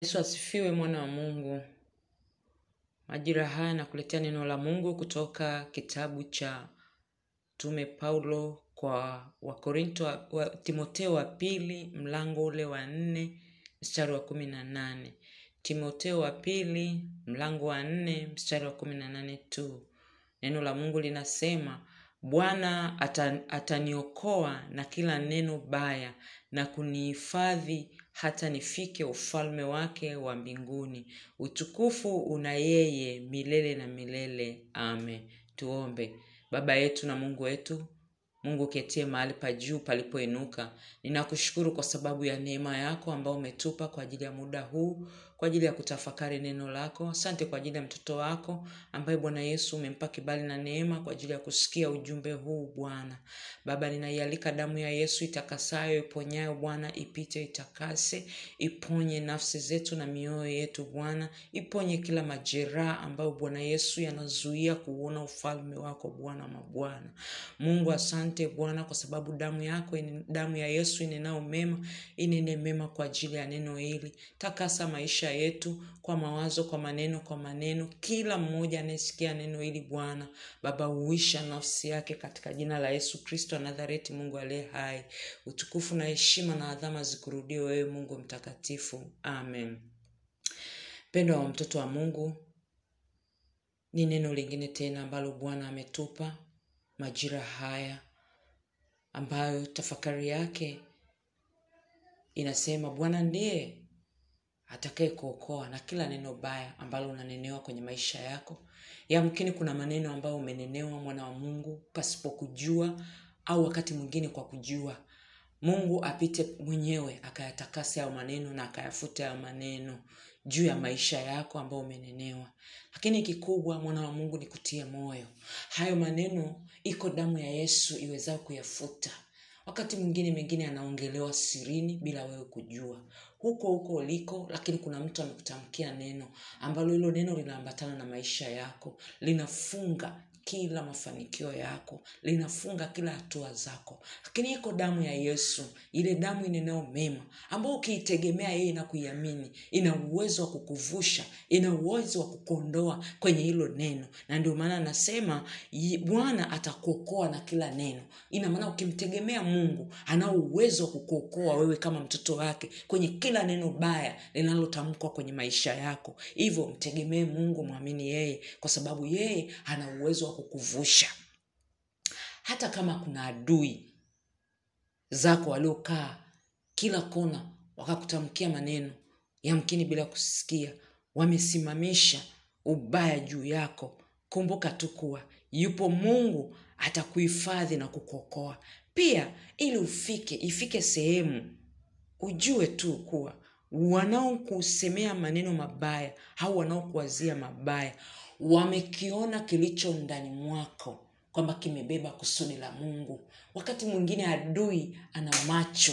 Yesu asifiwe, mwana wa Mungu. Majira haya nakuletea neno la Mungu kutoka kitabu cha Mtume Paulo kwa Wakorinto wa, wa, Timoteo wa pili mlango ule wa nne mstari wa kumi na nane. Timoteo wa pili mlango wa nne mstari wa kumi na nane tu. Neno la Mungu linasema Bwana ata, ataniokoa na kila neno baya na kunihifadhi hata nifike ufalme wake wa mbinguni. Utukufu una yeye milele na milele. Amen. Tuombe. Baba yetu na Mungu wetu, Mungu uketie mahali pa juu palipoinuka, ninakushukuru kwa sababu ya neema yako ambayo umetupa kwa ajili ya muda huu, kwa ajili ya kutafakari neno lako. Asante kwa ajili ya mtoto wako ambaye Bwana Yesu umempa kibali na neema kwa ajili ya kusikia ujumbe huu Bwana. Baba, ninaialika damu ya Yesu itakasayo, iponyayo Bwana, ipite itakase, iponye nafsi zetu na mioyo yetu Bwana, iponye kila majeraha ambayo Bwana Yesu yanazuia kuona ufalme wako Bwana mabwana. Mungu, asante Bwana kwa sababu damu yako, damu ya Yesu inenao mema, inene mema kwa ajili ya neno hili. Takasa maisha yetu kwa mawazo, kwa maneno, kwa maneno, kila mmoja anayesikia neno hili Bwana. Baba, uisha nafsi yake katika jina la Yesu Kristo wa Mungu aliye hai. Utukufu na heshima na adhama zikurudie wewe, Mungu mtakatifu. Amen. Mpendwa wa mtoto wa Mungu, ni neno lingine tena ambalo Bwana ametupa majira haya, ambayo tafakari yake inasema Bwana ndiye atakaye kuokoa na kila neno baya ambalo unanenewa kwenye maisha yako. Yamkini kuna maneno ambayo umenenewa mwana wa Mungu pasipo kujua, au wakati mwingine kwa kujua. Mungu apite mwenyewe akayatakase hayo maneno na akayafuta hayo maneno juu ya maisha yako ambayo umenenewa. Lakini kikubwa, mwana wa Mungu, ni kutie moyo. Hayo maneno iko damu ya Yesu iwezao kuyafuta. Wakati mwingine mengine anaongelewa sirini bila wewe kujua, huko huko uliko, lakini kuna mtu amekutamkia neno ambalo hilo neno linaambatana na maisha yako, linafunga kila mafanikio yako, linafunga kila hatua zako. Lakini iko damu ya Yesu, ile damu ineneo mema, ambayo ukiitegemea yeye na kuiamini, ina uwezo wa kukuvusha, ina uwezo wa kukuondoa kwenye hilo neno. Na ndio maana anasema Bwana atakuokoa na kila neno. Ina maana ukimtegemea Mungu, anao uwezo wa kukuokoa wewe kama mtoto wake kwenye kila neno baya linalotamkwa kwenye maisha yako. Hivyo mtegemee Mungu, mwamini yeye, kwa sababu yeye ana uwezo wa kukuvusha. Hata kama kuna adui zako waliokaa kila kona wakakutamkia maneno yamkini bila kusikia wamesimamisha ubaya juu yako kumbuka tu kuwa yupo mungu atakuhifadhi na kukuokoa. Pia ili ufike ifike sehemu ujue tu kuwa wanaokusemea maneno mabaya au wanaokuwazia mabaya wamekiona kilicho ndani mwako kwamba kimebeba kusudi la mungu. Wakati mwingine adui ana macho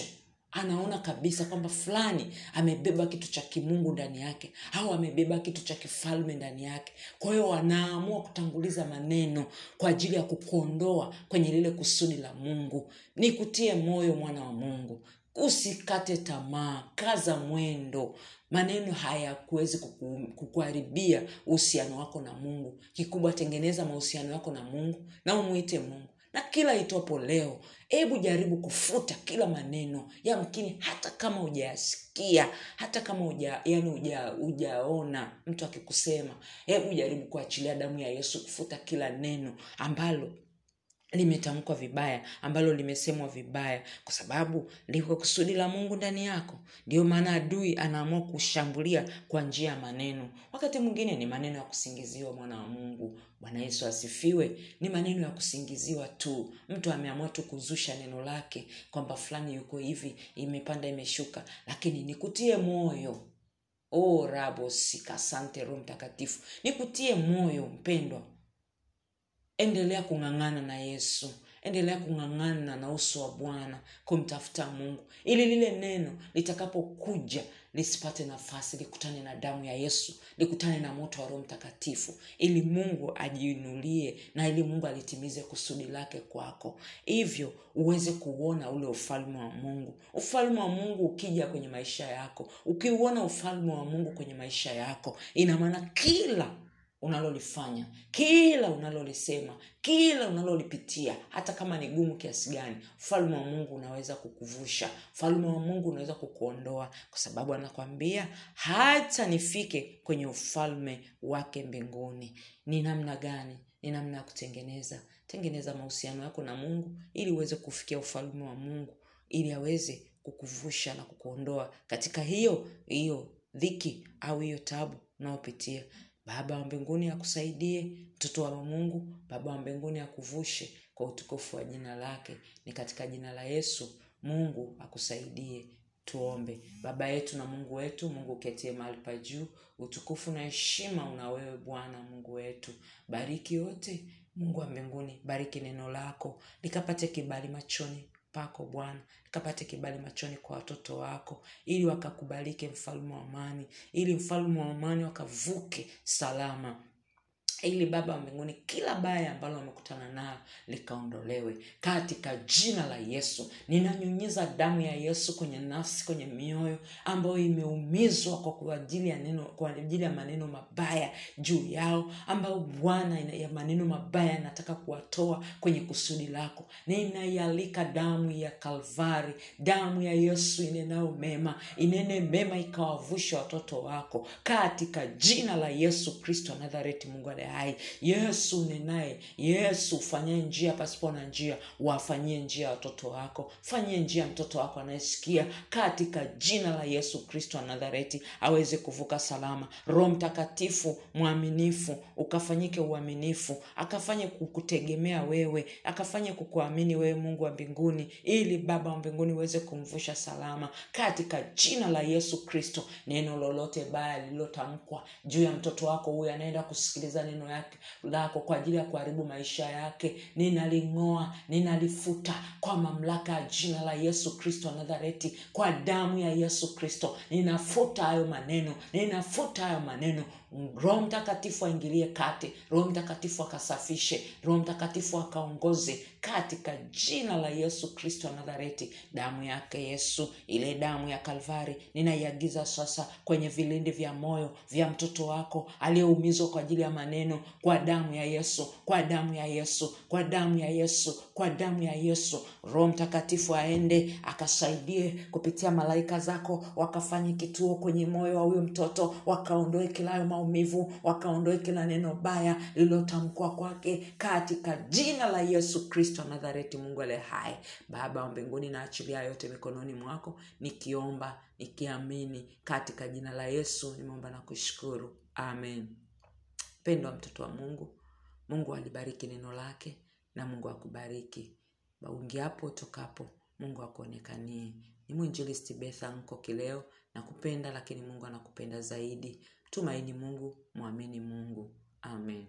anaona kabisa kwamba fulani amebeba kitu cha kimungu ndani yake au amebeba kitu cha kifalme ndani yake. Kwa hiyo wanaamua kutanguliza maneno kwa ajili ya kukuondoa kwenye lile kusudi la mungu. Nikutie moyo mwana wa mungu usikate tamaa kaza mwendo. Maneno hayakuwezi kukuharibia uhusiano wako na mungu. Kikubwa tengeneza mahusiano yako na mungu na umwite mungu. Na kila itwapo leo hebu jaribu kufuta kila maneno yamkini hata kama hujayasikia hata kama uja, yani uja, ujaona mtu akikusema. Hebu jaribu kuachilia damu ya yesu kufuta kila neno ambalo limetamkwa vibaya ambalo limesemwa vibaya kwa sababu liko kusudi la mungu ndani yako. Ndio maana adui anaamua kushambulia kwa njia ya maneno. Wakati mwingine ni maneno ya kusingiziwa mwana wa mungu. Bwana yesu asifiwe. Ni maneno ya kusingiziwa tu. Mtu ameamua tu kuzusha neno lake kwamba fulani yuko hivi imepanda imeshuka. Lakini nikutie moyo. O rabo sikasante roho mtakatifu. Nikutie moyo mpendwa endelea kung'ang'ana na yesu. Endelea kung'ang'ana na uso wa bwana kumtafuta mungu. Ili lile neno litakapokuja lisipate nafasi likutane na damu ya yesu likutane na moto wa roho mtakatifu ili mungu ajiinulie na ili mungu alitimize kusudi lake kwako. Hivyo uweze kuona ule ufalme wa mungu. Ufalme wa mungu ukija kwenye maisha yako. Ukiuona ufalme wa mungu kwenye maisha yako ina maana kila unalolifanya kila unalolisema kila unalolipitia hata kama ni gumu kiasi gani ufalme wa mungu unaweza kukuvusha ufalme wa mungu unaweza kukuondoa kwa sababu anakwambia hata nifike kwenye ufalme wake mbinguni. Ni namna gani? Ni namna ya kutengeneza. Tengeneza mahusiano yako na mungu ili uweze kufikia ufalme wa mungu ili aweze kukuvusha na kukuondoa katika hiyo hiyo dhiki au hiyo tabu unaopitia baba wa mbinguni akusaidie mtoto wa mungu baba wa mbinguni akuvushe kwa utukufu wa jina lake. Ni katika jina la yesu mungu akusaidie. Tuombe. Baba yetu na mungu wetu mungu uketie mahali pa juu utukufu na heshima una wewe bwana mungu wetu. Bariki yote mungu wa mbinguni bariki neno lako likapate kibali machoni pako bwana. Kapate kibali machoni kwa watoto wako ili wakakubalike mfalme wa amani ili mfalme wa amani wakavuke salama ili baba wa mbinguni kila baya ambalo wamekutana nayo likaondolewe katika jina la yesu. Ninanyunyiza damu ya yesu kwenye nafsi kwenye mioyo ambayo imeumizwa kwa ajili ya neno kwa ajili ya maneno mabaya juu yao ambayo bwana ya maneno mabaya anataka kuwatoa kwenye kusudi lako. Ninaialika damu ya kalvari damu ya yesu inenayo mema inene mema ikawavusha watoto wako katika jina la yesu kristo nazareti mungu aliye hai. Yesu unenaye yesu ufanyie njia pasipo na njia. Wafanyie njia watoto wako. Fanyie njia mtoto wako anayesikia. Katika jina la yesu kristo wa nazareti aweze kuvuka salama. Roho mtakatifu mwaminifu ukafanyike uaminifu. Akafanye kukutegemea wewe. Akafanye kukuamini wewe mungu wa mbinguni ili baba wa mbinguni uweze kumvusha salama. Katika jina la yesu kristo. Neno lolote baya lililotamkwa juu ya mtoto wako huyu anaenda kusikiliza neno yake lako kwa ajili ya kuharibu maisha yake. Ninaling'oa ninalifuta kwa mamlaka ya jina la yesu kristo nazareti kwa damu ya yesu kristo. Ninafuta hayo maneno ninafuta hayo maneno. Roho mtakatifu aingilie kati roho mtakatifu akasafishe roho mtakatifu akaongoze katika jina la yesu kristo nazareti. Damu yake yesu ile damu ya kalvari ninaiagiza sasa kwenye vilindi vya moyo vya mtoto wako aliyeumizwa kwa ajili ya maneno kwa damu ya yesu kwa damu ya yesu kwa damu ya yesu kwa damu ya yesu. Roho mtakatifu aende akasaidie kupitia malaika zako wakafanye kituo kwenye moyo wa huyo mtoto wakaondoe kilayo maumivu wakaondoe kila neno baya lililotamkwa kwake katika jina la yesu kristo nazareti mungu ale hai. Baba wa mbinguni naachilia yote mikononi mwako nikiomba nikiamini katika jina la yesu nimeomba na kushukuru. Amen mpendo wa mtoto wa mungu. Mungu alibariki neno lake na mungu akubariki. Baungiapo tokapo mungu akuonekanie. Ni mwinjilisti betha nko kileo na kupenda lakini mungu anakupenda zaidi. Tumaini mungu mwamini mungu. Amen